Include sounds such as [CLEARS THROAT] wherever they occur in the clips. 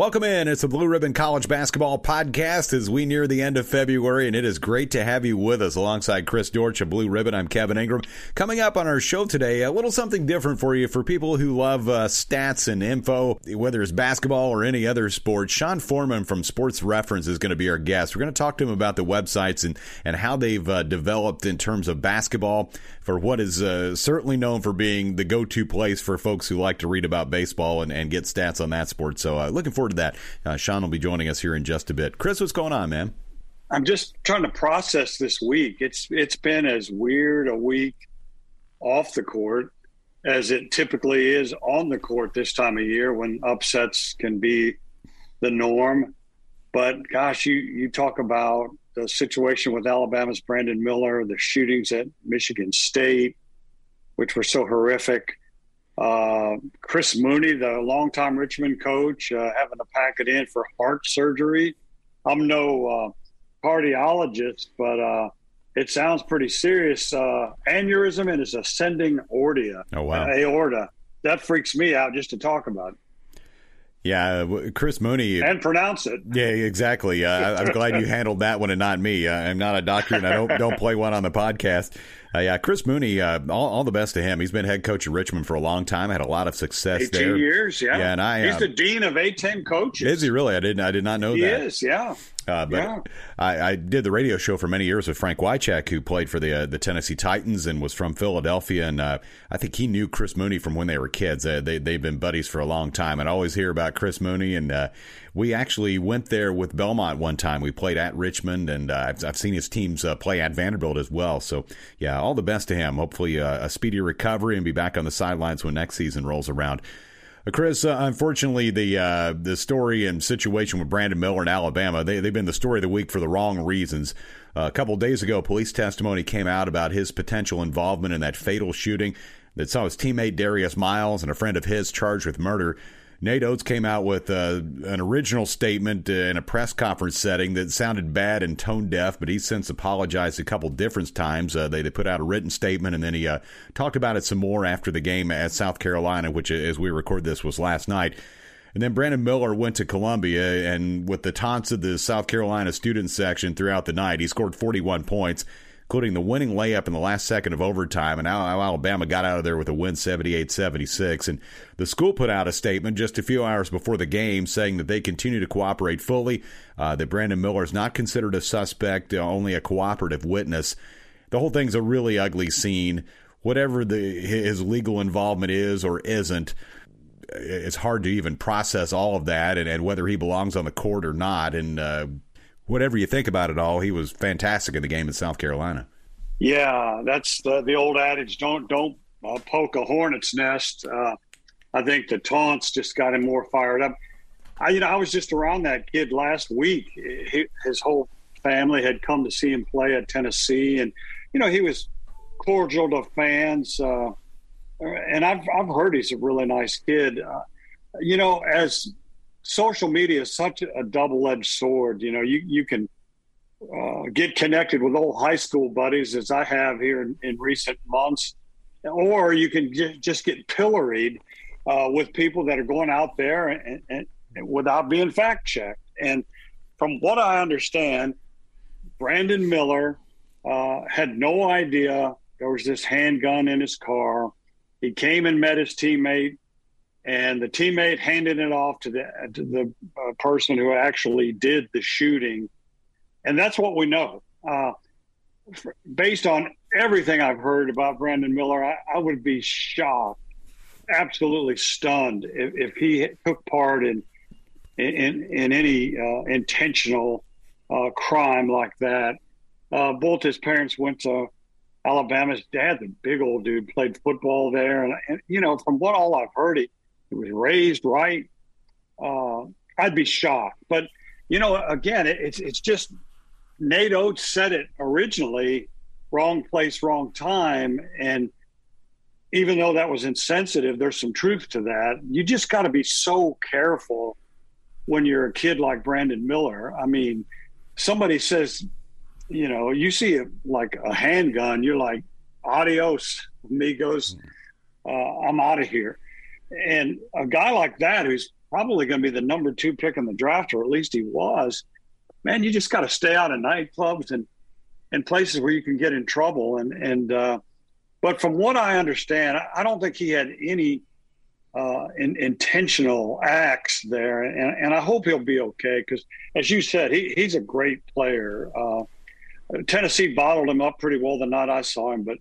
Welcome in. It's the Blue Ribbon College Basketball Podcast as we near the end of February, and it is great to have you with us alongside Chris Dortch of Blue Ribbon. I'm Kevin Ingram. Coming up on our show today, a little something different for you for people who love uh, stats and info, whether it's basketball or any other sport. Sean Foreman from Sports Reference is going to be our guest. We're going to talk to him about the websites and, and how they've uh, developed in terms of basketball for what is uh, certainly known for being the go to place for folks who like to read about baseball and, and get stats on that sport. So, uh, looking forward that. Uh, Sean will be joining us here in just a bit. Chris, what's going on, man? I'm just trying to process this week. It's it's been as weird a week off the court as it typically is on the court this time of year when upsets can be the norm. But gosh, you you talk about the situation with Alabama's Brandon Miller, the shootings at Michigan State, which were so horrific. Uh, Chris Mooney, the longtime Richmond coach, uh, having to pack it in for heart surgery. I'm no uh, cardiologist, but uh, it sounds pretty serious. Uh, aneurysm and his ascending aorta. Oh wow, aorta. That freaks me out just to talk about. Yeah, Chris Mooney and pronounce it. Yeah, exactly. Uh, I'm glad you handled that one and not me. Uh, I'm not a doctor, and I don't don't play one on the podcast. Uh, yeah, Chris Mooney, uh, all, all, the best to him. He's been head coach of Richmond for a long time. Had a lot of success 18 there. years, yeah. Yeah, and I he's uh, the dean of A10 coaches. Is he really? I didn't. I did not know he that. He is, yeah. Uh, but yeah. I, I, did the radio show for many years with Frank Wycheck, who played for the uh, the Tennessee Titans and was from Philadelphia. And uh, I think he knew Chris Mooney from when they were kids. Uh, they they've been buddies for a long time. And I always hear about Chris Mooney. And uh, we actually went there with Belmont one time. We played at Richmond, and uh, I've, I've, seen his teams play at Vanderbilt as well. So yeah, all the best to him. Hopefully a speedy recovery and be back on the sidelines when next season rolls around. Uh, Chris, uh, unfortunately, the uh, the story and situation with Brandon Miller in Alabama, they, they've been the story of the week for the wrong reasons. Uh, a couple days ago, police testimony came out about his potential involvement in that fatal shooting that saw his teammate Darius Miles and a friend of his charged with murder. Nate Oats came out with uh, an original statement uh, in a press conference setting that sounded bad and tone deaf, but he's since apologized a couple different times. Uh, they, they put out a written statement and then he uh, talked about it some more after the game at South Carolina, which, as we record this, was last night. And then Brandon Miller went to Columbia, and with the taunts of the South Carolina student section throughout the night, he scored 41 points including the winning layup in the last second of overtime. And Alabama got out of there with a win 78 76. And the school put out a statement just a few hours before the game saying that they continue to cooperate fully, uh, that Brandon Miller is not considered a suspect, uh, only a cooperative witness. The whole thing's a really ugly scene. Whatever the, his legal involvement is or isn't, it's hard to even process all of that and, and whether he belongs on the court or not. And uh, whatever you think about it all, he was fantastic in the game in South Carolina. Yeah, that's the the old adage: don't don't uh, poke a hornet's nest. Uh, I think the taunts just got him more fired up. I, you know, I was just around that kid last week. He, his whole family had come to see him play at Tennessee, and you know, he was cordial to fans. Uh, and I've I've heard he's a really nice kid. Uh, you know, as social media is such a double-edged sword. You know, you you can uh, get connected with old high school buddies, as I have here in, in recent months, or you can j- just get pilloried uh, with people that are going out there and, and, and without being fact-checked. And from what I understand, Brandon Miller uh, had no idea there was this handgun in his car. He came and met his teammate and the teammate handed it off to the to the uh, person who actually did the shooting, and that's what we know. Uh, based on everything I've heard about Brandon Miller, I, I would be shocked, absolutely stunned if, if he took part in in in any uh, intentional uh, crime like that. Uh, both his parents went to Alabama's dad, the big old dude, played football there, and, and you know, from what all I've heard, he it was raised right. Uh, I'd be shocked. But you know, again, it, it's it's just Nate Oats said it originally, wrong place, wrong time, and even though that was insensitive, there's some truth to that. You just got to be so careful when you're a kid like Brandon Miller. I mean, somebody says, you know, you see a, like a handgun, you're like, adios, amigos. Uh, I'm out of here. And a guy like that, who's probably going to be the number two pick in the draft, or at least he was. Man, you just got to stay out of nightclubs and and places where you can get in trouble. And and uh, but from what I understand, I don't think he had any uh, in, intentional acts there, and, and I hope he'll be okay because, as you said, he, he's a great player. Uh, Tennessee bottled him up pretty well the night I saw him, but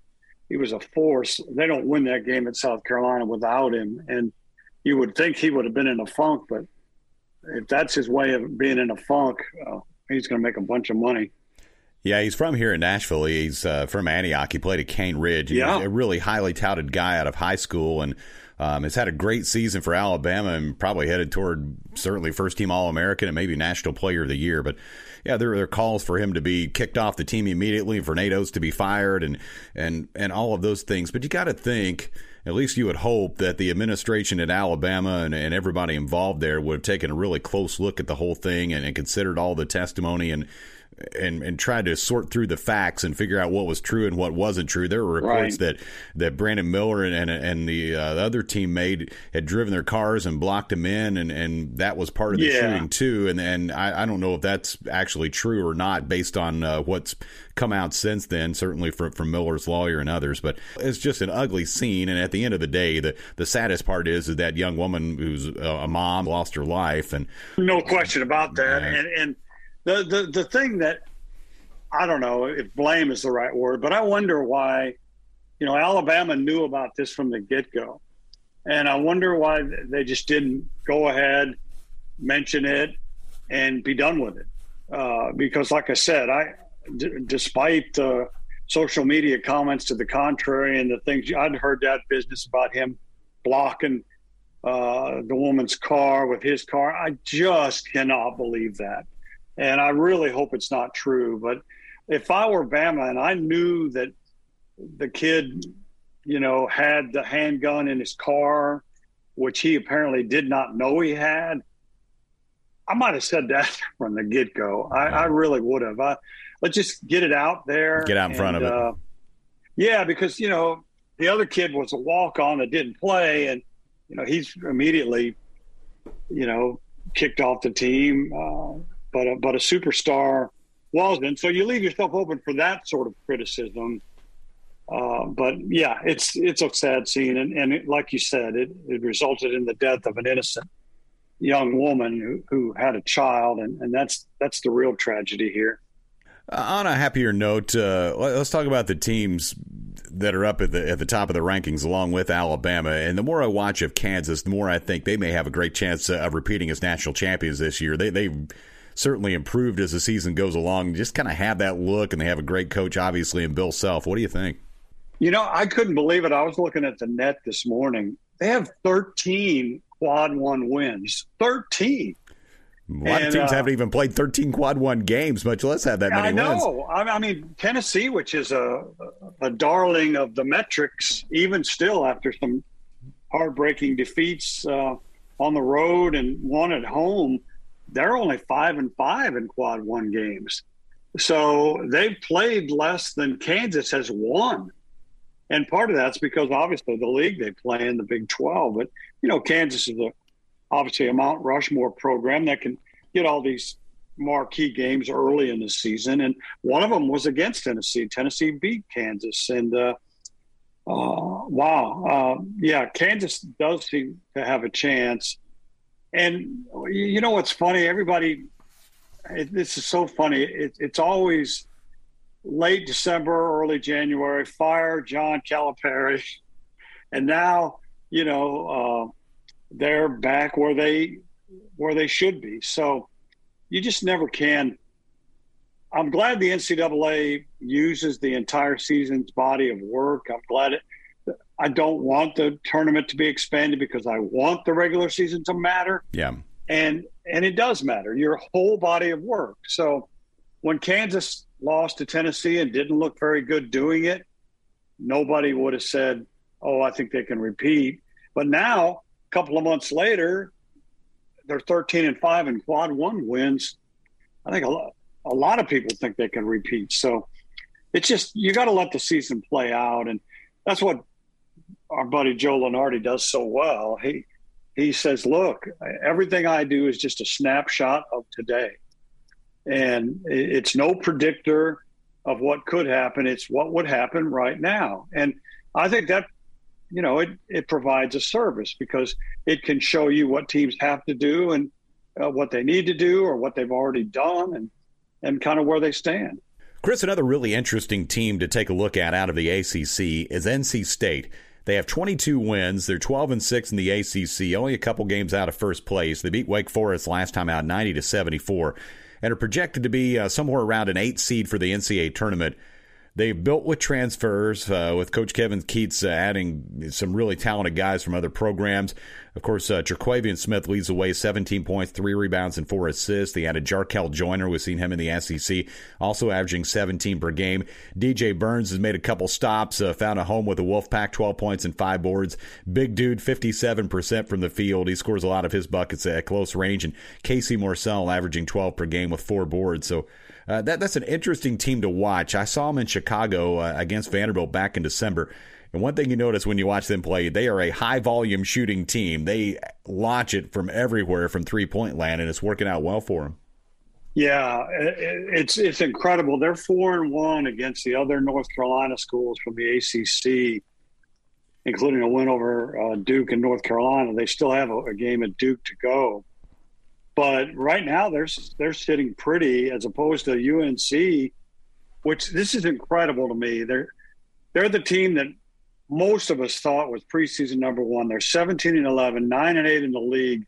he was a force. They don't win that game at South Carolina without him, and you would think he would have been in a funk, but if that's his way of being in a funk, uh, he's going to make a bunch of money. Yeah, he's from here in Nashville. He's uh, from Antioch. He played at Cane Ridge. He's yeah. a really highly touted guy out of high school and um, has had a great season for Alabama and probably headed toward certainly first team All American and maybe National Player of the Year. But yeah, there, are calls for him to be kicked off the team immediately, for Nate Oats to be fired, and and and all of those things. But you got to think at least you would hope that the administration at Alabama and, and, everybody involved there would have taken a really close look at the whole thing and, and considered all the testimony and and and tried to sort through the facts and figure out what was true and what wasn't true. There were reports right. that that Brandon Miller and and, and the, uh, the other teammate had driven their cars and blocked him in, and, and that was part of the yeah. shooting too. And and I, I, don't know if that's actually true or not based on uh, what's come out since then. Certainly from from Miller's lawyer and others, but it's just an ugly scene. And at the end of the day, the the saddest part is, is that young woman who's a mom lost her life, and no question about that. Uh, and and the, the the thing that I don't know if blame is the right word, but I wonder why, you know, Alabama knew about this from the get go, and I wonder why they just didn't go ahead, mention it, and be done with it. Uh, because, like I said, I, d- despite the social media comments to the contrary and the things I'd heard that business about him blocking uh, the woman's car with his car, I just cannot believe that and I really hope it's not true. But if I were Bama and I knew that the kid, you know, had the handgun in his car, which he apparently did not know he had, I might have said that [LAUGHS] from the get go. I, I, really would have. I, let's just get it out there. Get out in and, front of it. Uh, yeah, because you know the other kid was a walk on that didn't play, and you know he's immediately, you know, kicked off the team. Uh, but a, but a superstar wasn't. So you leave yourself open for that sort of criticism. Uh, but yeah, it's it's a sad scene, and, and it, like you said, it, it resulted in the death of an innocent young woman who, who had a child, and, and that's that's the real tragedy here. Uh, on a happier note, uh, let's talk about the teams that are up at the at the top of the rankings, along with Alabama. And the more I watch of Kansas, the more I think they may have a great chance of repeating as national champions this year. They they certainly improved as the season goes along. Just kind of have that look, and they have a great coach, obviously, in Bill Self. What do you think? You know, I couldn't believe it. I was looking at the net this morning. They have 13 quad one wins. 13. A lot and, of teams uh, haven't even played 13 quad one games, much less have that many wins. I know. Wins. I mean, Tennessee, which is a, a darling of the metrics, even still after some heartbreaking defeats uh, on the road and one at home, they're only five and five in quad one games. So they've played less than Kansas has won. And part of that's because obviously the league they play in the Big 12. But, you know, Kansas is a, obviously a Mount Rushmore program that can get all these marquee games early in the season. And one of them was against Tennessee. Tennessee beat Kansas. And, uh, uh, wow. Uh, yeah, Kansas does seem to have a chance. And you know what's funny? Everybody, it, this is so funny. It, it's always late December, early January. Fire John Calipari, [LAUGHS] and now you know uh, they're back where they where they should be. So you just never can. I'm glad the NCAA uses the entire season's body of work. I'm glad it I don't want the tournament to be expanded because I want the regular season to matter. Yeah. And and it does matter. Your whole body of work. So when Kansas lost to Tennessee and didn't look very good doing it, nobody would have said, "Oh, I think they can repeat." But now, a couple of months later, they're 13 and 5 and quad 1 wins. I think a lot, a lot of people think they can repeat. So it's just you got to let the season play out and that's what our buddy Joe Lunardi does so well. He he says, "Look, everything I do is just a snapshot of today, and it's no predictor of what could happen. It's what would happen right now." And I think that you know it it provides a service because it can show you what teams have to do and uh, what they need to do or what they've already done and and kind of where they stand. Chris, another really interesting team to take a look at out of the ACC is NC State. They have 22 wins. They're 12 and 6 in the ACC, only a couple games out of first place. They beat Wake Forest last time out 90 to 74 and are projected to be uh, somewhere around an 8 seed for the NCAA tournament. They've built with transfers, uh, with Coach Kevin Keatts uh, adding some really talented guys from other programs. Of course, uh, Smith leads the way, 17 points, three rebounds, and four assists. They added Jarkel Joiner. We've seen him in the SEC, also averaging 17 per game. DJ Burns has made a couple stops, uh, found a home with the Wolfpack, 12 points and five boards. Big dude, 57% from the field. He scores a lot of his buckets at close range. And Casey Morsell averaging 12 per game with four boards. So, uh, that that's an interesting team to watch. I saw them in Chicago uh, against Vanderbilt back in December. And one thing you notice when you watch them play, they are a high volume shooting team. They launch it from everywhere from three point land, and it's working out well for them. Yeah, it's it's incredible. They're four and one against the other North Carolina schools from the ACC, including a win over uh, Duke and North Carolina. They still have a, a game at Duke to go. But right now they're they're sitting pretty as opposed to UNC, which this is incredible to me. They're they're the team that most of us thought was preseason number one. They're 17 and 11, 9 and 8 in the league,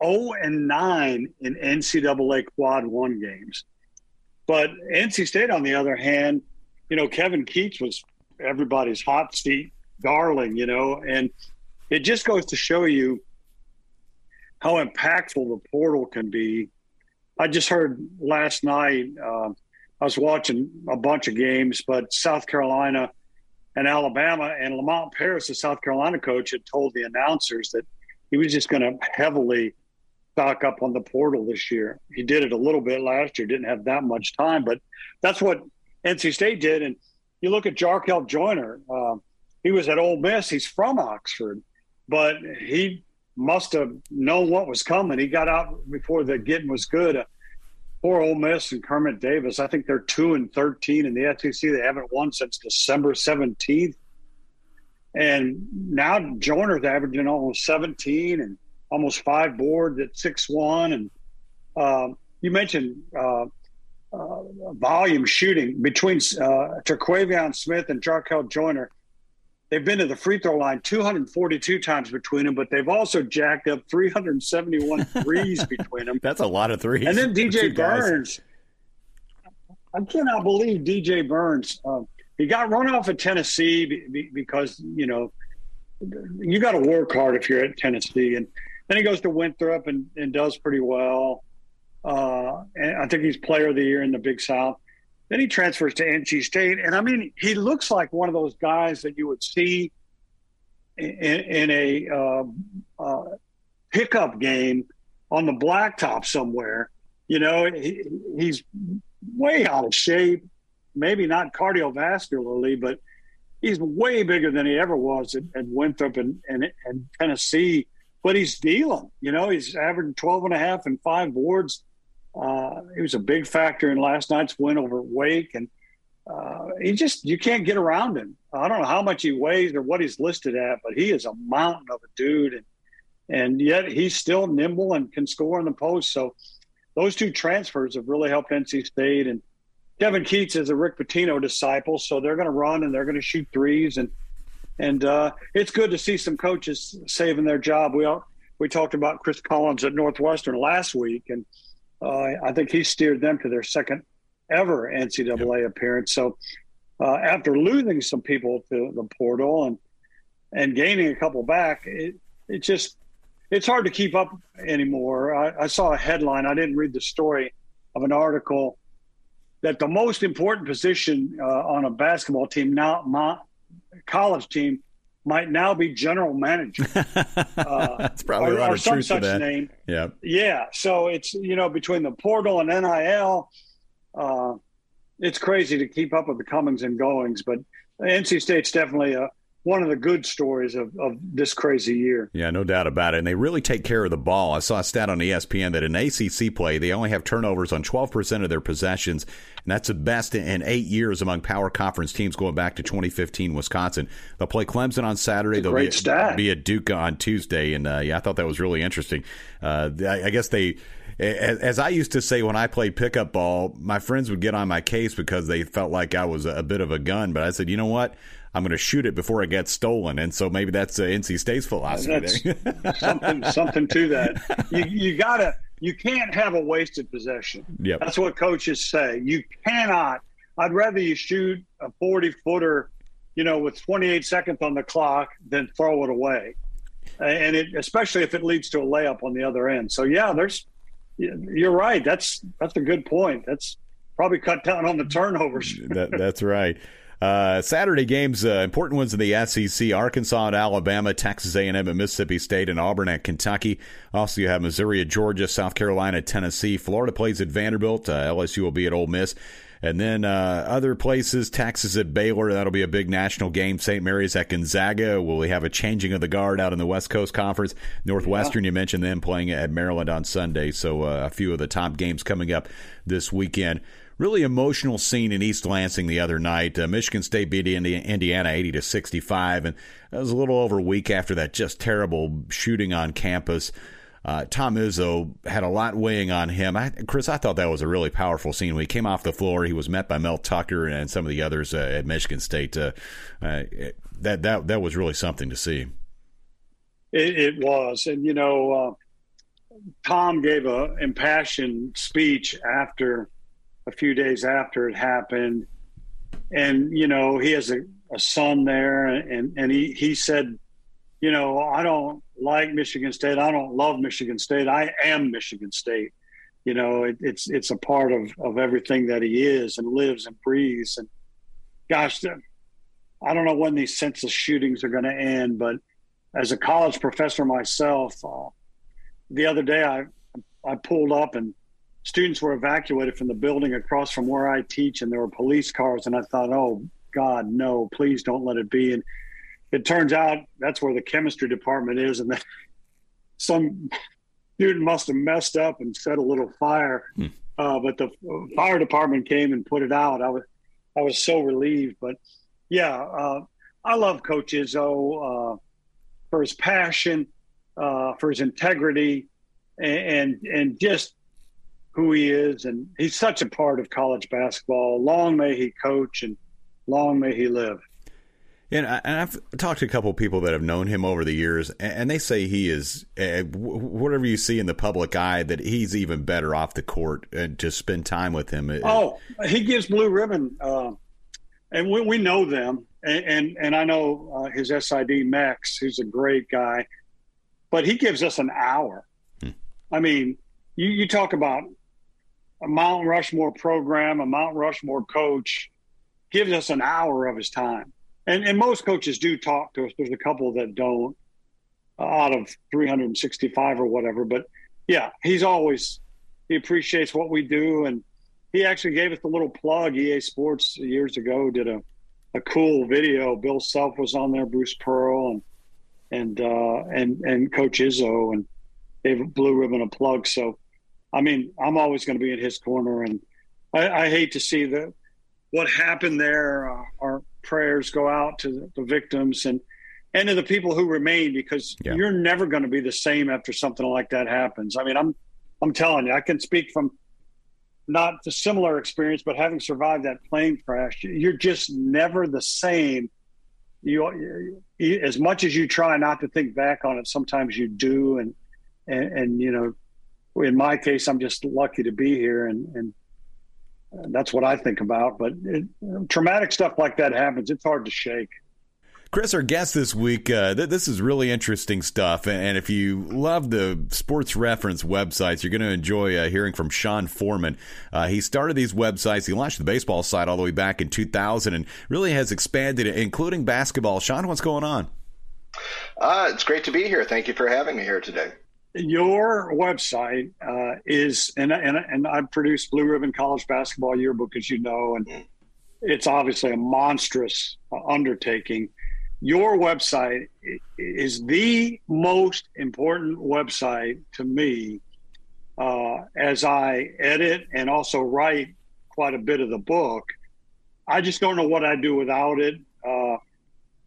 0 and 9 in NCAA quad one games. But NC State, on the other hand, you know, Kevin Keatts was everybody's hot seat darling, you know, and it just goes to show you how impactful the portal can be. I just heard last night. Uh, I was watching a bunch of games, but South Carolina and Alabama and Lamont Paris, the South Carolina coach, had told the announcers that he was just going to heavily stock up on the portal this year. He did it a little bit last year, didn't have that much time, but that's what NC State did. And you look at Jarkel Joiner, uh, he was at Ole Miss. He's from Oxford, but he must have known what was coming. He got out before the getting was good. Uh, poor Ole Miss and Kermit Davis. I think they're two and thirteen in the SEC. They haven't won since December seventeenth. And now Joiner's averaging almost seventeen and almost five boards at six one. And uh, you mentioned uh, uh, volume shooting between uh, Terquavion Smith and Jarkel Joiner They've been to the free throw line 242 times between them, but they've also jacked up 371 [LAUGHS] threes between them. That's a lot of threes. And then DJ Burns. I cannot believe DJ Burns. Uh, he got run off at Tennessee because, you know, you got to work hard if you're at Tennessee. And then he goes to Winthrop and, and does pretty well. Uh, and I think he's player of the year in the Big South. Then he transfers to NC State, and I mean, he looks like one of those guys that you would see in, in a uh, uh, pickup game on the blacktop somewhere. You know, he, he's way out of shape. Maybe not cardiovascularly, but he's way bigger than he ever was at, at Winthrop and, and, and Tennessee. But he's dealing. You know, he's averaging 12 and a half and five boards uh, he was a big factor in last night's win over Wake, and uh, he just you can't get around him. I don't know how much he weighs or what he's listed at, but he is a mountain of a dude, and and yet he's still nimble and can score in the post. So those two transfers have really helped NC State. And Kevin Keatts is a Rick Pitino disciple, so they're going to run and they're going to shoot threes, and and uh, it's good to see some coaches saving their job. We all, we talked about Chris Collins at Northwestern last week, and uh, I think he steered them to their second ever NCAA yep. appearance. So uh, after losing some people to the portal and and gaining a couple back, it it just it's hard to keep up anymore. I, I saw a headline. I didn't read the story of an article that the most important position uh, on a basketball team now, my college team, might now be general manager. Uh, [LAUGHS] That's probably or, a lot of truth to that. Name. Yeah, yeah. So it's you know between the portal and NIL, uh, it's crazy to keep up with the comings and goings. But NC State's definitely a, one of the good stories of, of this crazy year. Yeah, no doubt about it. And they really take care of the ball. I saw a stat on ESPN that in ACC play, they only have turnovers on 12% of their possessions. And that's the best in eight years among power conference teams going back to 2015 Wisconsin. They'll play Clemson on Saturday. They'll great be, stat. be at Duke on Tuesday. And uh, yeah, I thought that was really interesting. Uh, I, I guess they as I used to say when I played pickup ball, my friends would get on my case because they felt like I was a bit of a gun. But I said, you know what? I'm going to shoot it before it gets stolen. And so maybe that's uh, NC State's philosophy. [LAUGHS] something, something to that. You, you gotta, you can't have a wasted possession. Yep. That's what coaches say. You cannot. I'd rather you shoot a 40 footer, you know, with 28 seconds on the clock than throw it away. And it, especially if it leads to a layup on the other end. So yeah, there's, you're right. That's that's a good point. That's probably cut down on the turnovers. that, that's right. Uh, Saturday games, uh, important ones in the SEC: Arkansas at Alabama, Texas A&M at Mississippi State, and Auburn at Kentucky. Also, you have Missouri at Georgia, South Carolina Tennessee. Florida plays at Vanderbilt. Uh, LSU will be at Ole Miss. And then uh, other places, Texas at Baylor. That'll be a big national game. St. Mary's at Gonzaga. Will we have a changing of the guard out in the West Coast Conference? Northwestern, yeah. you mentioned them playing at Maryland on Sunday. So uh, a few of the top games coming up this weekend really emotional scene in East Lansing the other night. Uh, Michigan State beat Indiana 80 to 65, and that was a little over a week after that just terrible shooting on campus. Uh, Tom Izzo had a lot weighing on him. I, Chris, I thought that was a really powerful scene. When he came off the floor, he was met by Mel Tucker and some of the others uh, at Michigan State. Uh, uh, that that that was really something to see. It, it was, and you know, uh, Tom gave a impassioned speech after a few days after it happened. And, you know, he has a, a son there and, and he, he said, you know, I don't like Michigan State. I don't love Michigan State. I am Michigan State. You know, it, it's it's a part of, of everything that he is and lives and breathes. And gosh, I don't know when these senseless shootings are going to end, but as a college professor myself, uh, the other day I I pulled up and students were evacuated from the building across from where I teach, and there were police cars. And I thought, oh God, no, please don't let it be. And it turns out that's where the chemistry department is, and [LAUGHS] that some student must have messed up and set a little fire. Hmm. Uh, but the fire department came and put it out. I was I was so relieved. But yeah, uh, I love Coach Izzo uh, for his passion, uh, for his integrity, and, and and just who he is, and he's such a part of college basketball. Long may he coach, and long may he live. And, I, have talked to a couple of people that have known him over the years, and they say he is uh, whatever you see in the public eye that he's even better off the court and to spend time with him. Oh, he gives blue ribbon, uh, and we, we know them, and and, and I know uh, his SID Max, who's a great guy, but he gives us an hour. Hmm. I mean, you, you talk about a Mount Rushmore program, a Mount Rushmore coach gives us an hour of his time. And, and most coaches do talk to us. There's a couple that don't uh, out of 365 or whatever. But yeah, he's always, he appreciates what we do. And he actually gave us a little plug. EA Sports years ago did a, a cool video. Bill Self was on there, Bruce Pearl, and, and, uh, and, and Coach Izzo, and gave Blue Ribbon a plug. So, I mean, I'm always going to be in his corner, and I, I hate to see the what happened there. Uh, our prayers go out to the, the, victims and and to the people who remain, because yeah. you're never going to be the same after something like that happens. I mean, I'm I'm telling you, I can speak from not the similar experience, but having survived that plane crash, you're just never the same. You, you as much as you try not to think back on it, sometimes you do, and and, and you know in my case, I'm just lucky to be here, and, and that's what I think about. But it, traumatic stuff like that happens. It's hard to shake. Chris, our guest this week, uh, th- this is really interesting stuff. And if you love the sports reference websites, you're going to enjoy uh, hearing from Sean Foreman. Uh, he started these websites. He launched the baseball site all the way back in 2000 and really has expanded it, including basketball. Sean, what's going on? Uh, it's great to be here. Thank you for having me here today your website uh, is, and, and, and I produced Blue Ribbon College Basketball Yearbook, as you know, and it's obviously a monstrous uh, undertaking. your website is the most important website to me uh, as I edit and also write quite a bit of the book. I just don't know what I'd do without it. Uh,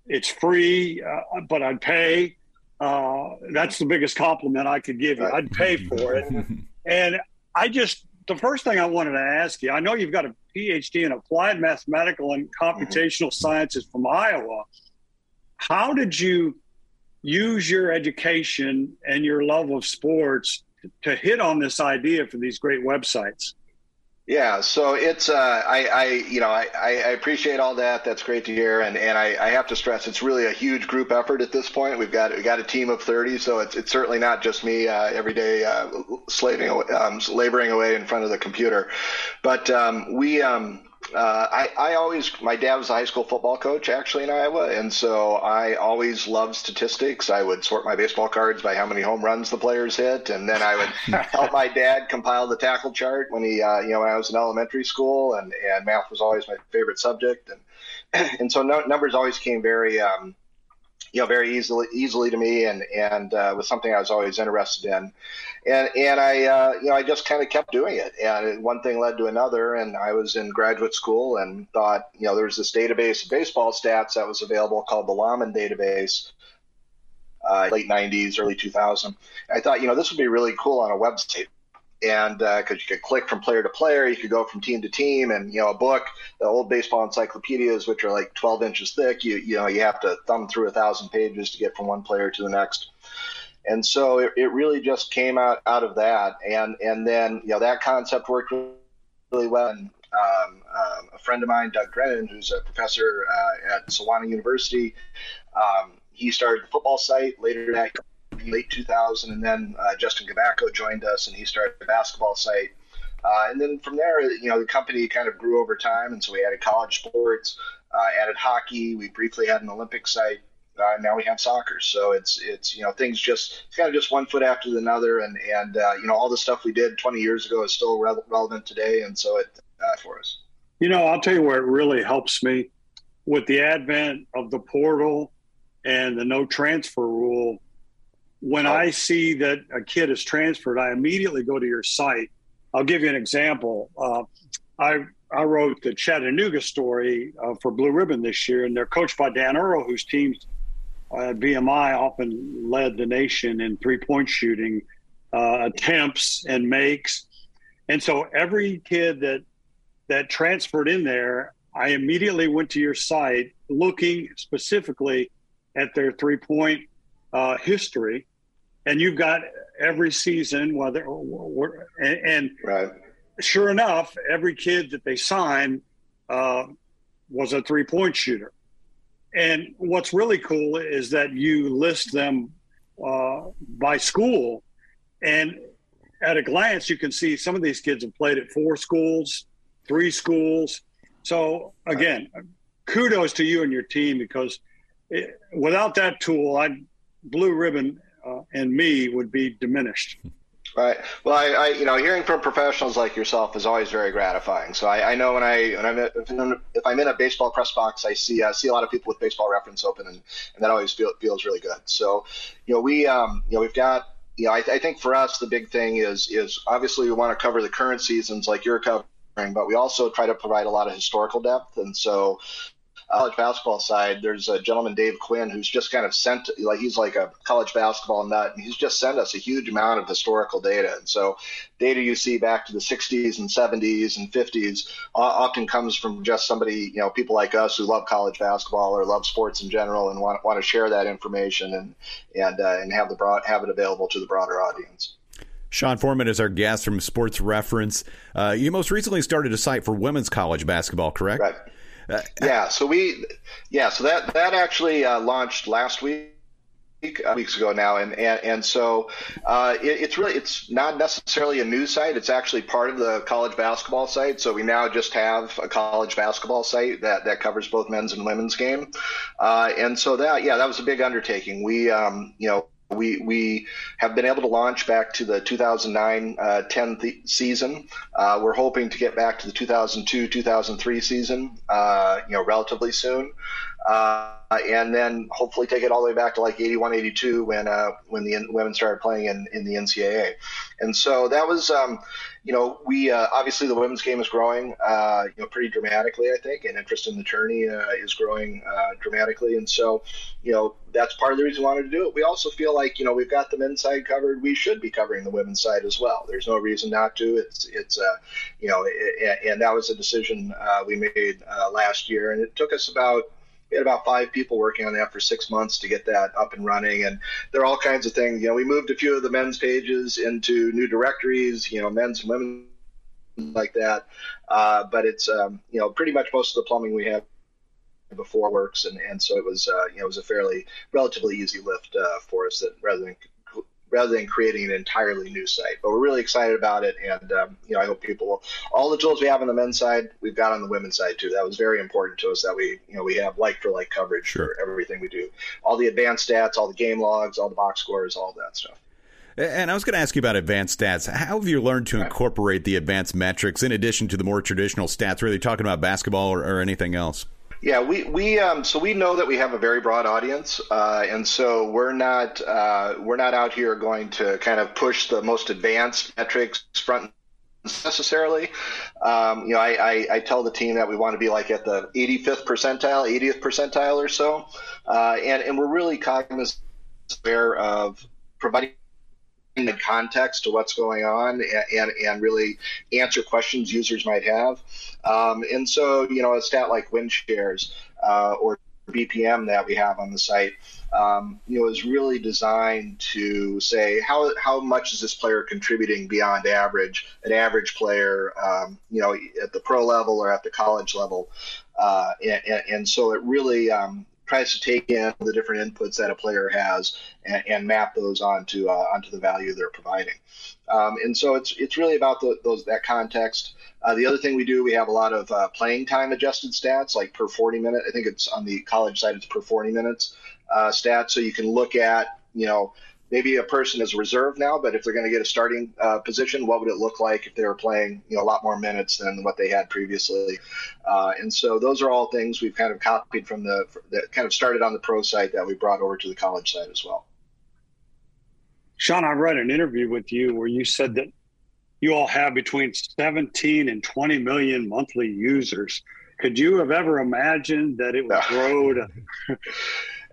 it's free, uh, but I'd pay. Uh, that's the biggest compliment I could give you. I'd pay for it. [LAUGHS] and I just, the first thing I wanted to ask you I know you've got a PhD in applied mathematical and computational sciences from Iowa. How did you use your education and your love of sports to hit on this idea for these great websites? Yeah, so it's uh, I, I you know I, I appreciate all that. That's great to hear, and and I, I have to stress it's really a huge group effort at this point. We've got we got a team of thirty, so it's it's certainly not just me uh, every day uh, slaving um, laboring away in front of the computer, but um, we um, uh, I, I always, my dad was a high school football coach actually in Iowa. And so I always loved statistics. I would sort my baseball cards by how many home runs the players hit. And then I would [LAUGHS] help my dad compile the tackle chart when he, uh, you know, when I was in elementary school and, and math was always my favorite subject. And, [CLEARS THROAT] and so no, numbers always came very, um, you know, very easily easily to me, and and uh, was something I was always interested in, and and I uh, you know I just kind of kept doing it, and one thing led to another, and I was in graduate school and thought you know there was this database of baseball stats that was available called the Lahman database, uh, late '90s, early 2000. I thought you know this would be really cool on a website and because uh, you could click from player to player, you could go from team to team, and you know a book, the old baseball encyclopedias, which are like 12 inches thick, you you know you have to thumb through a thousand pages to get from one player to the next, and so it, it really just came out out of that, and and then you know that concept worked really well. And, um, um, a friend of mine, Doug Drinen, who's a professor uh, at Sewanee University, um, he started the football site later that late 2000, and then uh, Justin Kubatko joined us, and he started a basketball site. Uh, and then from there, you know, the company kind of grew over time, and so we added college sports, uh, added hockey. We briefly had an Olympic site. Uh, now we have soccer, so it's it's you know things just it's kind of just one foot after another, and and uh, you know all the stuff we did 20 years ago is still re- relevant today, and so it for us. You know, I'll tell you where it really helps me with the advent of the portal and the no transfer when oh. I see that a kid is transferred, I immediately go to your site. I'll give you an example. Uh, I I wrote the Chattanooga story uh, for Blue Ribbon this year, and they're coached by Dan Earl, whose team uh, VMI often led the nation in three point shooting uh, attempts and makes. And so every kid that that transferred in there, I immediately went to your site looking specifically at their three point uh, history, and you've got every season whether and, and right. sure enough, every kid that they sign uh, was a three point shooter. And what's really cool is that you list them uh, by school, and at a glance, you can see some of these kids have played at four schools, three schools. So again, kudos to you and your team because it, without that tool, I blue ribbon uh, and me would be diminished. Right. Well, I, I, you know, hearing from professionals like yourself is always very gratifying. So I, I know when I when I'm if I'm in a baseball press box, I see I see a lot of people with baseball reference open, and, and that always feel, feels really good. So, you know, we um, you know we've got you know I, I think for us the big thing is is obviously we want to cover the current seasons like you're covering, but we also try to provide a lot of historical depth, and so college basketball side, there's a gentleman, Dave Quinn, who's just kind of sent, like, he's like a college basketball nut, and he's just sent us a huge amount of historical data. And so, data you see back to the 60s and 70s and 50s often comes from just somebody, you know, people like us who love college basketball or love sports in general and want, want to share that information and and uh, and have the broad have it available to the broader audience. Sean Foreman is our guest from Sports Reference. Uh, you most recently started a site for women's college basketball, correct? Right. Yeah, so we, yeah, so that that actually uh, launched last week. Uh, weeks ago now, and and, and so uh, it, it's really it's not necessarily a news site. It's actually part of the college basketball site. So we now just have a college basketball site that that covers both men's and women's game, uh, and so that yeah, that was a big undertaking. We um, you know we, we have been able to launch back to the 2009 uh, 10 th- season. Uh, we're hoping to get back to the 2002 2003 season, uh, you know, relatively soon. Uh, and then hopefully take it all the way back to like 81, 82 when uh, when the women started playing in, in the NCAA. And so that was, um, you know, we uh, obviously the women's game is growing, uh, you know, pretty dramatically, I think, and interest in the tourney uh, is growing uh, dramatically. And so, you know, that's part of the reason we wanted to do it. We also feel like, you know, we've got the men's side covered. We should be covering the women's side as well. There's no reason not to. It's, it's, uh, you know, it, and that was a decision we made last year, and it took us about we had about five people working on that for six months to get that up and running. And there are all kinds of things. You know, we moved a few of the men's pages into new directories, you know, men's and women like that. Uh, but it's, um, you know, pretty much most of the plumbing we have before works. And, and so it was, uh, you know, it was a fairly relatively easy lift uh, for us that rather than rather than creating an entirely new site. But we're really excited about it, and um, you know, I hope people will. All the tools we have on the men's side, we've got on the women's side too. That was very important to us that we, you know, we have like for like coverage sure. for everything we do. All the advanced stats, all the game logs, all the box scores, all that stuff. And I was going to ask you about advanced stats. How have you learned to incorporate the advanced metrics in addition to the more traditional stats? Are they talking about basketball or, or anything else? Yeah, we we um, so we know that we have a very broad audience, uh, and so we're not uh, we're not out here going to kind of push the most advanced metrics front necessarily. Um, you know, I, I, I, tell the team that we want to be like at the 85th percentile, 80th percentile or so, uh, and and we're really cognizant of providing the context to what's going on and, and, really answer questions users might have. Um, and so, you know, a stat like win shares uh, or BPM that we have on the site, um, you know, is really designed to say how how much is this player contributing beyond average, an average player, um, you know, at the pro level or at the college level, uh, and, and, so it really um, tries to take in the different inputs that a player has and, and map those onto uh, onto the value they're providing. Um, and so it's it's really about the, those that context. Uh, the other thing we do, we have a lot of uh, playing time adjusted stats, like per 40 minute. I think it's on the college side, it's per 40 minutes uh, stats. So you can look at, you know, maybe a person is reserved now, but if they're going to get a starting uh, position, what would it look like if they were playing you know a lot more minutes than what they had previously? Uh, and so those are all things we've kind of copied from the that kind of started on the pro site that we brought over to the college site as well. Sean, I read an interview with you where you said that you all have between 17 and 20 million monthly users. Could you have ever imagined that it would grow to? [LAUGHS]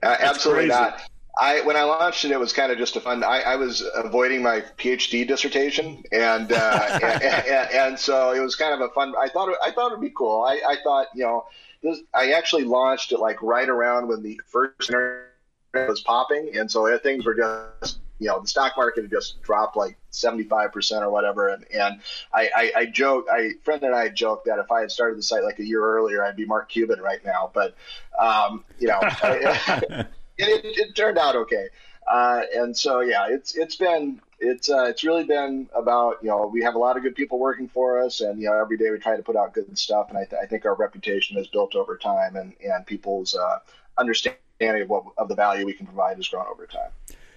absolutely crazy. not. I when I launched it, it was kind of just a fun. I, I was avoiding my PhD dissertation, and, uh, [LAUGHS] and, and, and so it was kind of a fun. I thought it, I thought it'd be cool. I, I thought you know this. I actually launched it like right around when the first internet was popping, and so things were just you know the stock market had just dropped like 75% or whatever and, and I, I, I joke I friend and I joked that if I had started the site like a year earlier I'd be Mark Cuban right now but um, you know [LAUGHS] [LAUGHS] it, it, turned out okay. Uh, and so yeah, it's it's been it's uh, it's really been about you know we have a lot of good people working for us, and you know every day we try to put out good stuff, and I, th- I think our reputation has built over time, and and people's uh, understanding of what of the value we can provide has grown over time.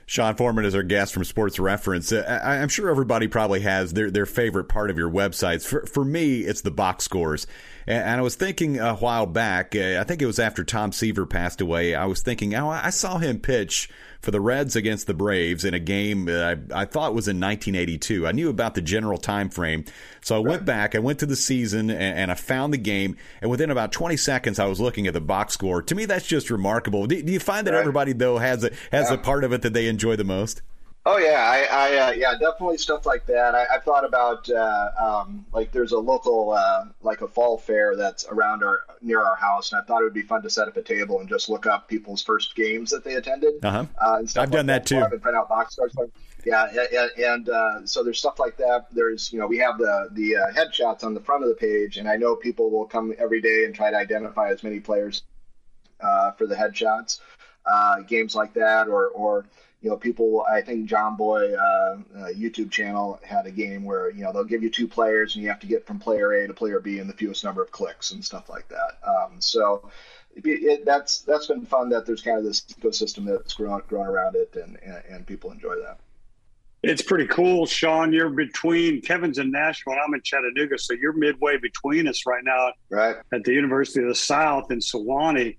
Sean Foreman is our guest from Sports Reference. Uh, I, am sure everybody probably has their, their favorite part of your websites. For, for me, it's the box scores. And, I was thinking a while back, uh, I think it was after Tom Seaver passed away, I was thinking, oh, I saw him pitch for the Reds against the Braves in a game I, I, thought was in 1982. I knew about the general time frame, so I went back. I went to the season and, and, I found the game. And within about 20 seconds, I was looking at the box score. To me, that's just remarkable. Do, do you find that right. everybody though has a has yeah. a part of it that they enjoy the most? Oh yeah, I, I uh, yeah, definitely stuff like that. I, have thought about uh, um, like there's a local uh, like a fall fair that's around our near our house, and I thought it would be fun to set up a table and just look up people's first games that they attended. Uh-huh. Uh, and I've like done that, too. And print out box scores. Yeah, and, and uh, so there's stuff like that. There's you know we have the the uh, headshots on the front of the page, and I know people will come every day and try to identify as many players uh, for the headshots. Games like that, or or you know, people. I think Jomboy uh, uh, YouTube channel had a game where you know they'll give you two players and you have to get from player A to player B in the fewest number of clicks and stuff like that. Um, so it, it, that's that's been fun. That there's kind of this ecosystem that's grown grown around it, and, and, and people enjoy that. It's pretty cool, Sean. You're between Kevin's in Nashville, and I'm in Chattanooga, so you're midway between us right now, right at the University of the South in Sewanee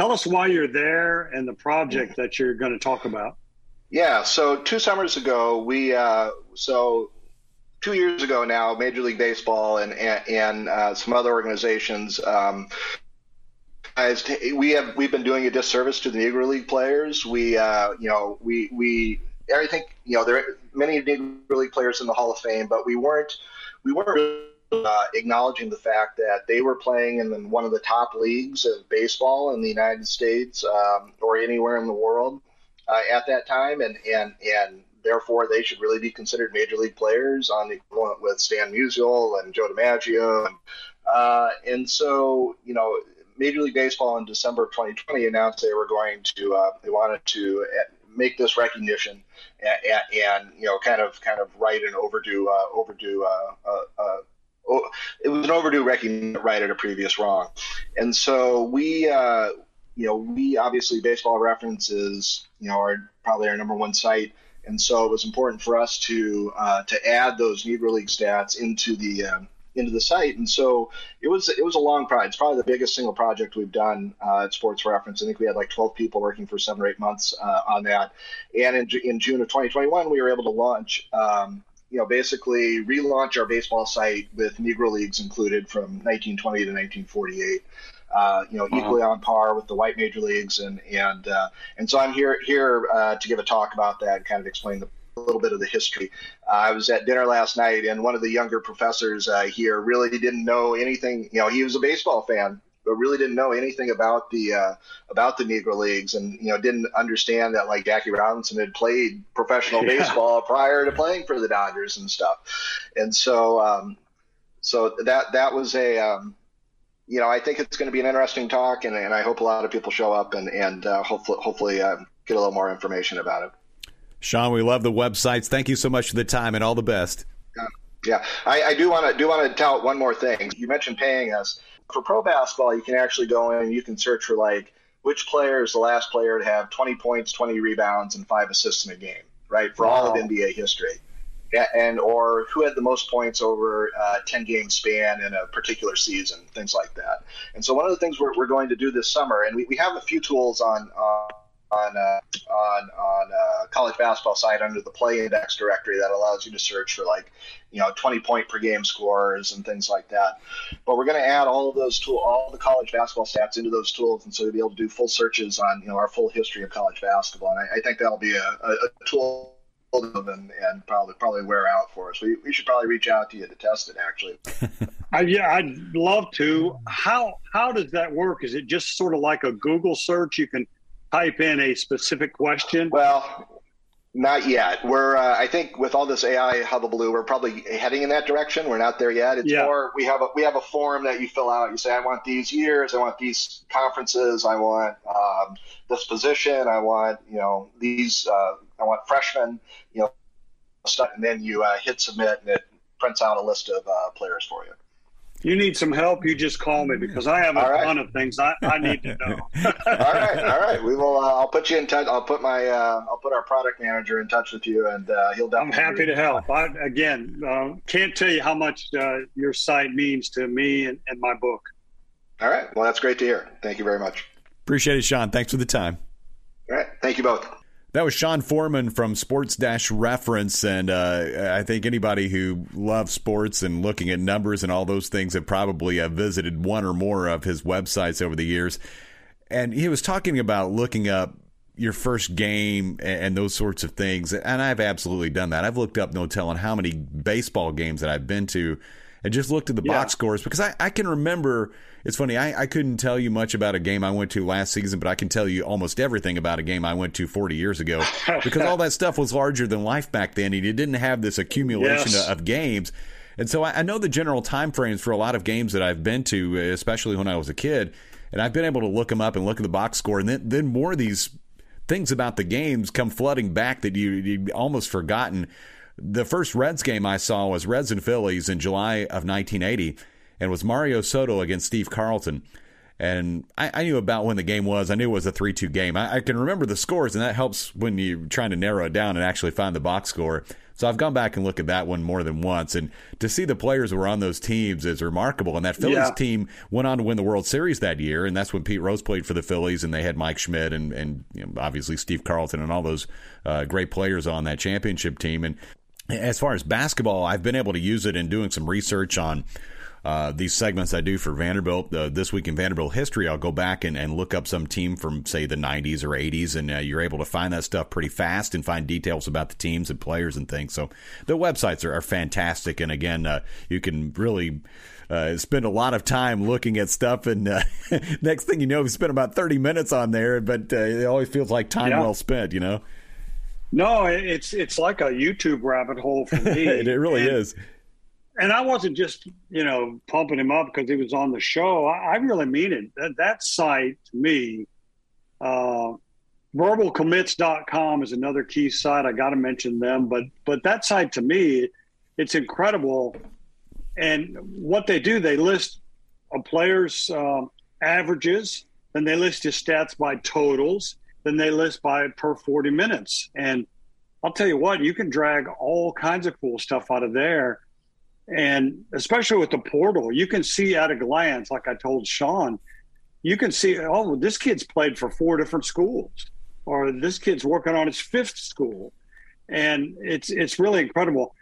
tell us why you're there and the project that you're going to talk about. Yeah, so two summers ago, we uh, so two years ago now, Major League Baseball and and, and uh, some other organizations. Um, we have we've been doing a disservice to the Negro League players. We uh, you know we we I think you know there are many Negro League players in the Hall of Fame, but we weren't we weren't uh, acknowledging the fact that they were playing in one of the top leagues of baseball in the United States um, or anywhere in the world uh, at that time, and and and therefore they should really be considered major league players on the equivalent with Stan Musial and Joe DiMaggio, and, uh, and so you know. Major League Baseball in December of 2020 announced they were going to uh, they wanted to uh, make this recognition and, and, you know kind of kind of write an overdue uh, overdue it was an overdue recognition right at a previous wrong, and so we you know we obviously baseball references you know are probably our number one site and so it was important for us to uh, to add those Negro League stats into the um, into the site. And so it was it was a long project. It's probably the biggest single project we've done uh, at Sports Reference. I think we had like 12 people working for seven or eight months uh, on that. And in, in June of 2021, we were able to launch. Um, you know, basically relaunch our baseball site with Negro Leagues included from 1920 to 1948 uh, you know, uh-huh. equally on par with the white major leagues, and and uh, and so I'm here here uh, to give a talk about that, and kind of explain the, a little bit of the history. Uh, I was at dinner last night, and one of the younger professors uh, here really didn't know anything. You know, he was a baseball fan, really didn't know anything about the uh, about the Negro Leagues, and you know didn't understand that like Jackie Robinson had played professional [LAUGHS] yeah. baseball prior to playing for the Dodgers and stuff, and so um, so that that was a um, you know, I think it's going to be an interesting talk, and, and I hope a lot of people show up and and uh, hopefully hopefully uh, get a little more information about it. Sean, we love the websites. Thank you so much for the time and all the best. Yeah, yeah. I, I do want to do want to tell one more thing. You mentioned paying us for pro basketball. You can actually go in and you can search for like which player is the last player to have 20 points, 20 rebounds, and five assists in a game, right? For wow. all of NBA history and or who had the most points over a uh, 10 game span in a particular season, things like that. And so one of the things we're, we're going to do this summer, and we, we have a few tools on uh, on on on college basketball site under the play index directory that allows you to search for like you know 20 point per game scores and things like that. But we're going to add all of those tool all the college basketball stats into those tools, and so you'll be able to do full searches on you know our full history of college basketball. And I, I think that'll be a, a, a tool and, and probably probably wear out for us. We, we should probably reach out to you to test it. Actually, [LAUGHS] I, yeah, I'd love to. How how does that work? Is it just sort of like a Google search? You can type in a specific question. Well, not yet. We're uh, I think with all this AI hullabaloo, we're probably heading in that direction. We're not there yet. It's yeah. more we have a we have a form that you fill out. You say I want these years, I want these conferences, I want um, this position, I want you know these. Uh, I want freshmen, you know, and then you uh, hit submit and it prints out a list of uh, players for you. You need some help, you just call me because I have a right. ton of things I, I need to know. [LAUGHS] [LAUGHS] all right, all right. We will. Uh, I'll put you in touch. I'll put my. Uh, I'll put our product manager in touch with you, and uh, he'll. I'm happy to help. I, again, uh, can't tell you how much uh, your site means to me and, and my book. All right. Well, that's great to hear. Thank you very much. Appreciate it, Sean. Thanks for the time. All right. Thank you both. That was Sean Foreman from Sports Reference, and uh, I think anybody who loves sports and looking at numbers and all those things have probably uh, visited one or more of his websites over the years. And he was talking about looking up your first game and those sorts of things, and I've absolutely done that. I've looked up no telling how many baseball games that I've been to, and just looked at the yeah. box scores because I, I can remember it's funny. I, I couldn't tell you much about a game I went to last season, but I can tell you almost everything about a game I went to 40 years ago [LAUGHS] because all that stuff was larger than life back then, and you didn't have this accumulation yes. of, of games. And so I, I know the general time frames for a lot of games that I've been to, especially when I was a kid, and I've been able to look them up and look at the box score, and then, then more of these things about the games come flooding back that you you almost forgotten. The first Reds game I saw was Reds and Phillies in July of 1980 and was Mario Soto against Steve Carlton. And I, I, knew about when the game was. I knew it was a 3 2 game. I, I, can remember the scores, and that helps when you're trying to narrow it down and actually find the box score. So I've gone back and looked at that one more than once, and to see the players who were on those teams is remarkable. And that Phillies yeah. team went on to win the World Series that year, and that's when Pete Rose played for the Phillies, and they had Mike Schmidt and and you know, obviously Steve Carlton and all those uh, great players on that championship team. And as far as basketball, I've been able to use it in doing some research on uh, these segments I do for Vanderbilt uh, this week in Vanderbilt history, I'll go back and, and look up some team from say the 90s or 80s, and uh, you're able to find that stuff pretty fast and find details about the teams and players and things. So the websites are, are fantastic, and again, uh, you can really. Uh, spend a lot of time looking at stuff, and uh, [LAUGHS] next thing you know, we spent about thirty minutes on there. But uh, it always feels like time yeah. well spent, you know. No, it's it's like a YouTube rabbit hole for [LAUGHS] me. it, really and, is and I wasn't just you know pumping him up because he was on the show. I, I really mean it. That, that site to me, uh, verbalcommits.com is another key site. I got to mention them, but but that site to me, it's incredible. And what they do, they list a player's uh, averages, then they list his stats by totals, then they list by per forty minutes. And I'll tell you what, you can drag all kinds of cool stuff out of there and especially with the portal, you can see at a glance, like I told Sean, you can see, oh, this kid's played for four different schools, or this kid's working on his fifth school. And it's it's really incredible.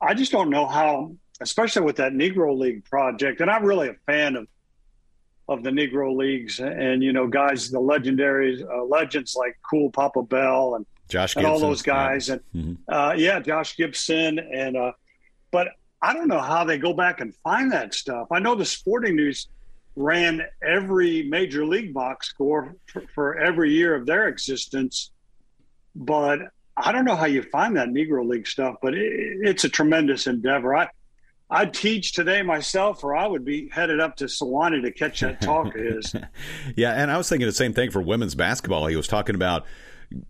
I just don't know how, especially with that Negro League project, and I'm really a fan of of the Negro Leagues and you know guys, the legendary uh, legends like Cool Papa Bell and Josh and all those guys, yeah. and mm-hmm. uh, yeah, Josh Gibson, and uh, but I don't know how they go back and find that stuff. I know the Sporting News ran every major league box score for, for every year of their existence, but I don't know how you find that Negro League stuff. But it, it's a tremendous endeavor. I I'd teach today myself, or I would be headed up to Sewanee to catch that talk. Is [LAUGHS] yeah, and I was thinking the same thing for women's basketball. He was talking about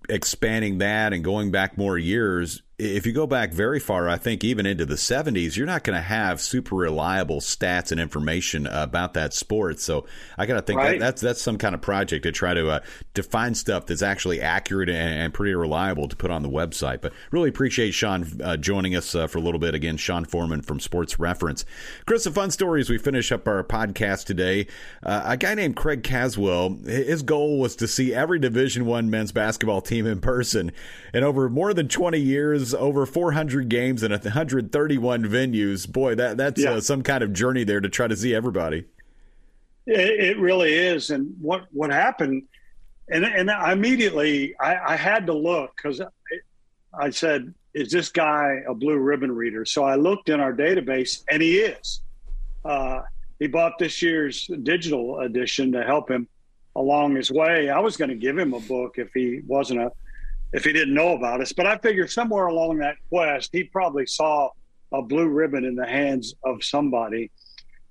expanding that and going back more years if you go back very far, I think even into the 70s, you're not going to have super reliable stats and information about that sport. So I got to think right. that, that's that's some kind of project to try to uh, define stuff that's actually accurate and, and, pretty reliable to put on the website. But really appreciate Sean uh, joining us uh, for a little bit again. Sean Foreman from Sports Reference. Chris, a fun story as we finish up our podcast today. Uh, a guy named Craig Caswell, his goal was to see every Division One men's basketball team in person, and over more than 20 years over 400 games and 131 venues. Boy, that that's yeah. uh, some kind of journey there to try to see everybody. It, it really is. And what what happened? And and I immediately I, I had to look because I said, "Is this guy a blue ribbon reader?" So I looked in our database, and he is. Uh, he bought this year's digital edition to help him along his way. I was going to give him a book if he wasn't a if he didn't know about us. But I figured somewhere along that quest, he probably saw a blue ribbon in the hands of somebody.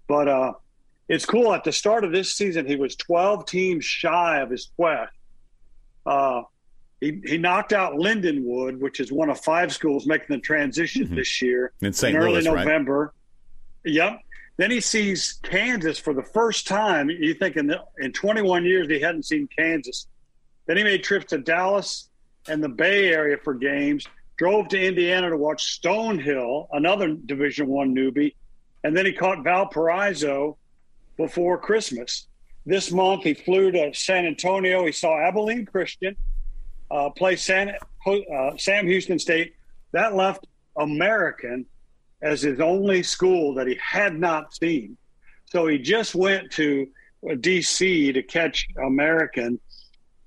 But uh, it's cool. At the start of this season, he was 12 teams shy of his quest. Uh, he, he knocked out Lindenwood, which is one of five schools making the transition mm-hmm. this year in, in early November. Right? Yep. Then he sees Kansas for the first time. You think in, the, in 21 years he hadn't seen Kansas. Then he made trips to Dallas, and the Bay Area for games. Drove to Indiana to watch Stonehill, another Division One newbie, and then he caught Valparaiso before Christmas. This month, he flew to San Antonio. He saw Abilene Christian uh, play San, uh, Sam Houston State. That left American as his only school that he had not seen. So he just went to D.C. to catch American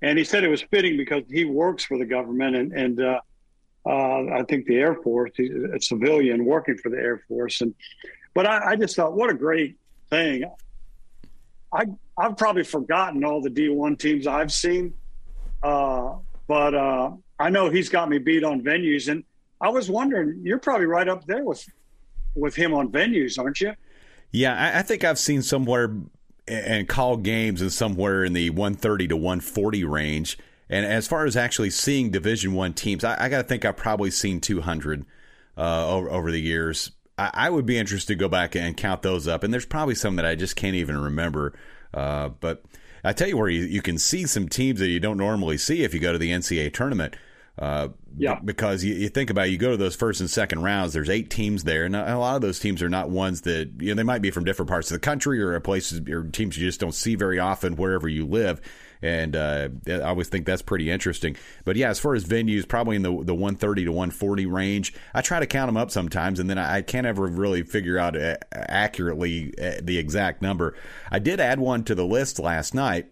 and he said it was fitting because he works for the government and and uh, uh, I think the Air Force. A civilian working for the Air Force, and but I, I just thought, what a great thing. I I've probably forgotten all the D one teams I've seen, uh, but uh, I know he's got me beat on venues, and I was wondering, you're probably right up there with with him on venues, aren't you? Yeah, I think I've seen somewhere and call games in somewhere in the 130 to 140 range. And as far as actually seeing Division One teams, I, I got to think I've probably seen 200 uh, over, over, the years. I, I, would be interested to go back and count those up. And there's probably some that I just can't even remember. Uh, but I tell you where you, you can see some teams that you don't normally see if you go to the NCAA tournament. Uh, yeah. Because you, you, think about it, you go to those first and second rounds. There's eight teams there, and a lot of those teams are not ones that you know they might be from different parts of the country or places or teams you just don't see very often wherever you live. And uh, I always think that's pretty interesting. But yeah, as far as venues, probably in the the 130 to 140 range. I try to count them up sometimes, and then I, I can't ever really figure out uh, accurately uh, the exact number. I did add one to the list last night.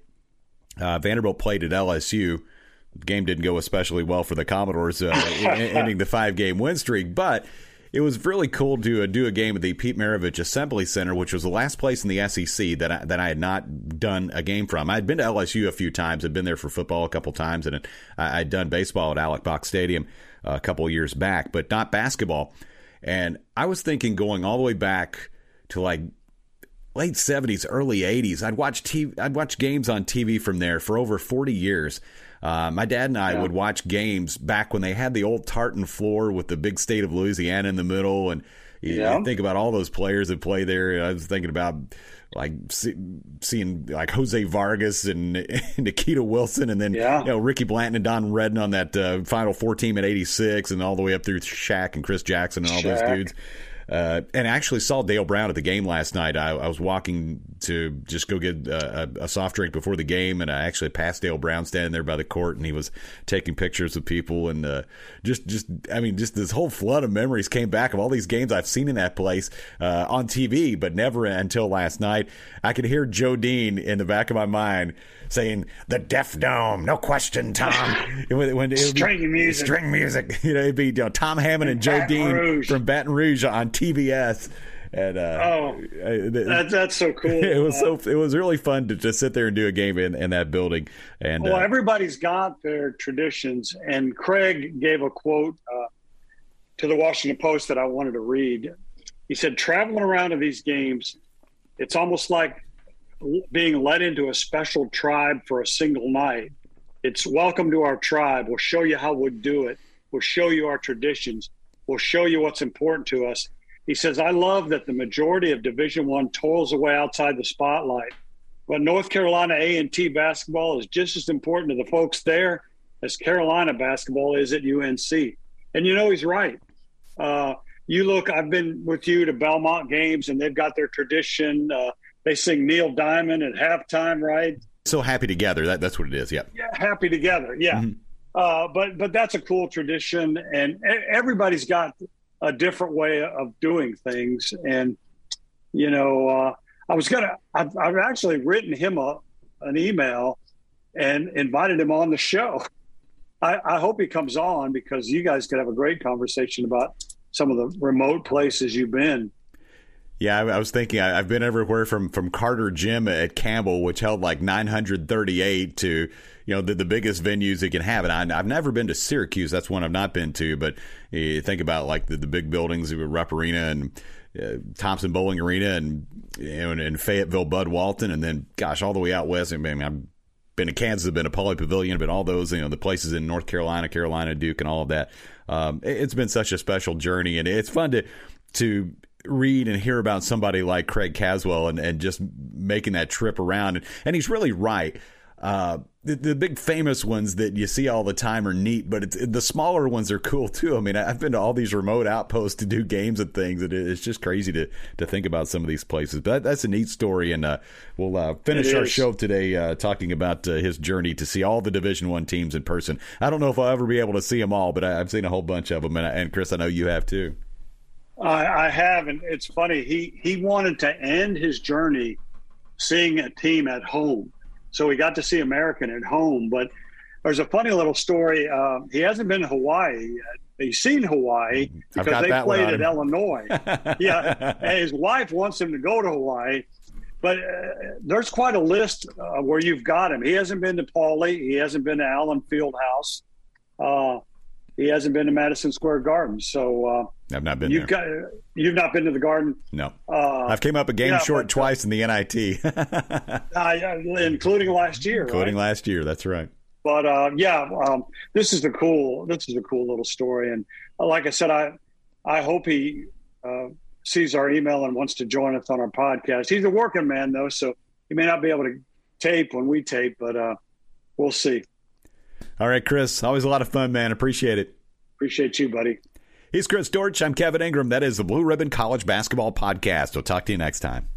Uh, Vanderbilt played at LSU game didn't go especially well for the Commodores, uh, [LAUGHS] ending the five game win streak. But it was really cool to uh, do a game at the Pete Maravich Assembly Center, which was the last place in the SEC that I, that I had not done a game from. I'd been to LSU a few times, had been there for football a couple times, and I'd done baseball at Alex Box Stadium a couple years back, but not basketball. And I was thinking going all the way back to like late 70s, early 80s. I'd watch TV, I'd watch games on TV from there for over 40 years. Uh, my dad and I yeah. would watch games back when they had the old tartan floor with the big state of Louisiana in the middle, and you, yeah. you think about all those players that play there. I was thinking about like see, seeing like Jose Vargas and, [LAUGHS] and Nikita Wilson, and then yeah. you know Ricky Blanton and Don Redden on that uh, Final Four team at '86, and all the way up through Shaq and Chris Jackson and all Shaq. those dudes. Uh, and I actually saw Dale Brown at the game last night. I, I was walking to just go get a, a, soft drink before the game, and I actually passed Dale Brown standing there by the court, and he was taking pictures of people, and uh, just, just, I mean, just this whole flood of memories came back of all these games I've seen in that place uh, on TV, but never until last night. I could hear Joe Dean in the back of my mind saying the Deaf Dome, no question, Tom. [LAUGHS] when, when string be, music, string music. [LAUGHS] You know, it'd be you know, Tom Hammond and, and Joe Dean Rouge. from Baton Rouge on TBS. And uh, oh, that, that's so cool. [LAUGHS] It was so it was really fun to just sit there and do a game in, in that building. And well, uh, everybody's got their traditions. And Craig gave a quote uh, to the Washington Post that I wanted to read. He said, "Traveling around to these games, it's almost like being led into a special tribe for a single night. It's welcome to our tribe. We'll show you how we do it. We'll show you our traditions. We'll show you what's important to us. He says, I love that the majority of Division One toils away outside the spotlight. But North Carolina A&T basketball is just as important to the folks there as Carolina basketball is at UNC. And you know he's right. Uh, you look, I've been with you to Belmont games, and they've got their tradition. Uh, they sing Neil Diamond at halftime, right? So happy together. That, that's what it is. Yeah. Yeah. Happy together. Yeah. Mm-hmm. Uh, but but that's a cool tradition, and everybody's got a different way of doing things. And you know, uh, I was gonna. I've, I've actually written him a, an email and invited him on the show. I, I hope he comes on because you guys could have a great conversation about some of the remote places you've been. Yeah, I, I was thinking I, have been everywhere from from Carter Gym at Campbell, which held like 938, to you know the, the biggest venues it can have. And I, have never been to Syracuse. That's one I've not been to. But you think about like the, the big buildings, the Rupp Arena and uh, Thompson-Boling Arena, and you know, and, Fayetteville, Bud Walton, and then gosh, all the way out west. I mean, I've been to Kansas, I've been to Pauley Pavilion, been all those you know the places in North Carolina, Carolina, Duke, and all of that. Um, it, it's been such a special journey, and it's fun to to read and hear about somebody like Craig Caswell and, and just making that trip around. And, and he's really right. Uh, the, the, big famous ones that you see all the time are neat, but the smaller ones are cool too. I mean, I've been to all these remote outposts to do games and things, and it's just crazy to to think about some of these places. But that, that's a neat story, and uh, we'll uh, finish our show today uh, talking about uh, his journey to see all the Division One teams in person. I don't know if I'll ever be able to see them all, but I, have seen a whole bunch of them, and, and Chris, I know you have too. I, I have, and it's funny. He he wanted to end his journey seeing a team at home, so he got to see American at home. But there's a funny little story. Uh, he hasn't been to Hawaii yet. He's seen Hawaii because they played at Illinois. [LAUGHS] yeah, and his wife wants him to go to Hawaii. But uh, there's quite a list uh, where you've got him. He hasn't been to Pauley. He hasn't been to Allen Fieldhouse. Uh, he hasn't been to Madison Square Garden. So uh, I've not been. You've there. got you've not been to the Garden. No, uh, I've came up a game yeah, short but, twice in the NIT, [LAUGHS] uh, including last year. Including right? last year, that's right. But uh, yeah, um, this is a cool. This is a cool little story, and uh, like I said, I I hope he uh, sees our email and wants to join us on our podcast. He's a working man though, so he may not be able to tape when we tape, but we'll see. All right, Chris. Always a lot of fun, man. Appreciate it. Appreciate you, buddy. He's Chris Dortch. I'm Kevin Ingram. That is the Blue Ribbon College Basketball Podcast. We'll talk to you next time.